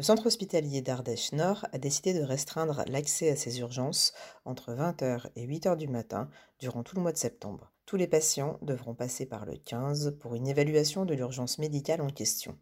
Le centre hospitalier d'Ardèche Nord a décidé de restreindre l'accès à ses urgences entre 20h et 8h du matin durant tout le mois de septembre. Tous les patients devront passer par le 15 pour une évaluation de l'urgence médicale en question.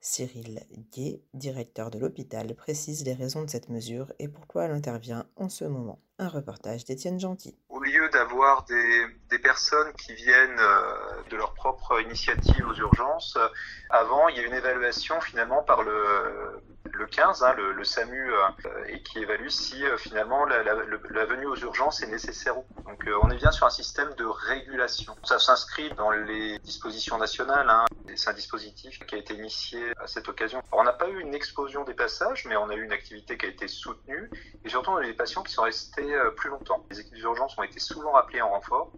Cyril Gué, directeur de l'hôpital, précise les raisons de cette mesure et pourquoi elle intervient en ce moment. Un reportage d'Étienne Gentil. Au lieu d'avoir des, des, personnes qui viennent euh, de leur propre initiative aux urgences, euh, avant il y a une évaluation finalement par le, le 15, hein, le, SAMU, euh, et qui évalue si euh, finalement la, venue aux urgences est nécessaire ou. Donc euh, on est bien sur un système de régulation. Ça s'inscrit dans les dispositions nationales. Hein. C'est un dispositif qui a été initié à cette occasion. On n'a pas eu une explosion des passages, mais on a eu une activité qui a été soutenue, et surtout on a eu des patients qui sont restés plus longtemps. Les équipes d'urgence ont été souvent appelées en renfort,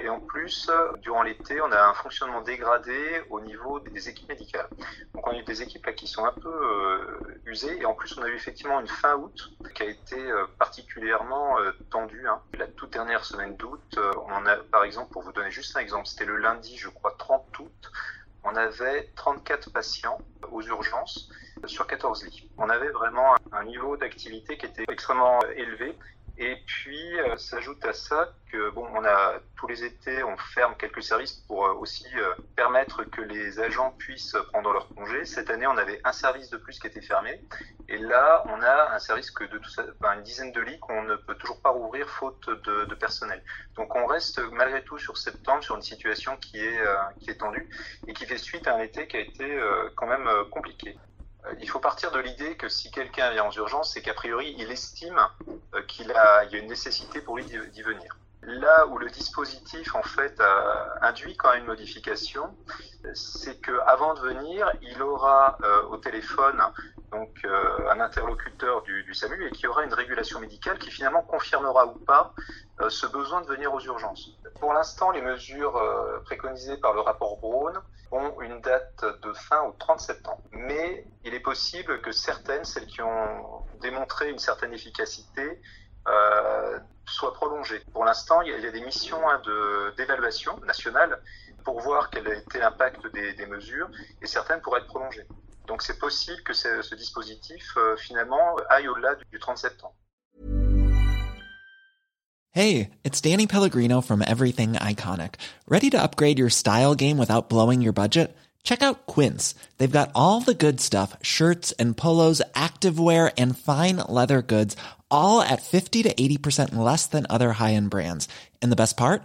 et en plus, durant l'été, on a un fonctionnement dégradé au niveau des équipes médicales. Donc on a eu des équipes qui sont un peu euh, usées, et en plus on a eu effectivement une fin août qui a été euh, particulièrement euh, tendue. Hein. La toute dernière semaine d'août, on a par exemple, pour vous donner juste un exemple, c'était le lundi, je crois, 30 août, on avait 34 patients aux urgences sur 14 lits. On avait vraiment un niveau d'activité qui était extrêmement élevé et puis euh, s'ajoute à ça que bon, on a tous les étés, on ferme quelques services pour euh, aussi euh, permettre que les agents puissent prendre leur congé. Cette année, on avait un service de plus qui était fermé, et là, on a un service que de tout ça, une dizaine de lits qu'on ne peut toujours pas rouvrir faute de, de, personnel. Donc, on reste malgré tout sur septembre sur une situation qui est qui est tendue et qui fait suite à un été qui a été quand même compliqué il faut partir de l'idée que si quelqu'un vient aux urgences, c'est qu'a priori, il estime euh, qu'il a, il y a une nécessité pour lui d'y venir. Là où le dispositif en fait induit quand même une modification, c'est que avant de venir, il aura euh, au téléphone donc euh, un interlocuteur du, SAMU et qui aura une régulation médicale qui finalement confirmera ou pas euh, ce besoin de venir aux urgences. Pour l'instant, les mesures euh, préconisées par le rapport Braun ont une date de fin au 30 septembre. Mais il est possible que certaines, celles qui ont démontré une certaine efficacité, soient prolongées. Pour l'instant, il, y a, des missions hein, d'évaluation nationale pour voir quel a été l'impact des, mesures et certaines pourraient être prolongées. Donc c'est possible que ce, ce dispositif euh, finalement aille au-delà du, du 30 septembre. Hey, it's Danny Pellegrino from Everything Iconic. Ready to upgrade your style game without blowing your budget? Check out Quince. They've got all the good stuff, shirts and polos, activewear and fine leather goods, all at 50 to 80% less than other high-end brands. And the best part?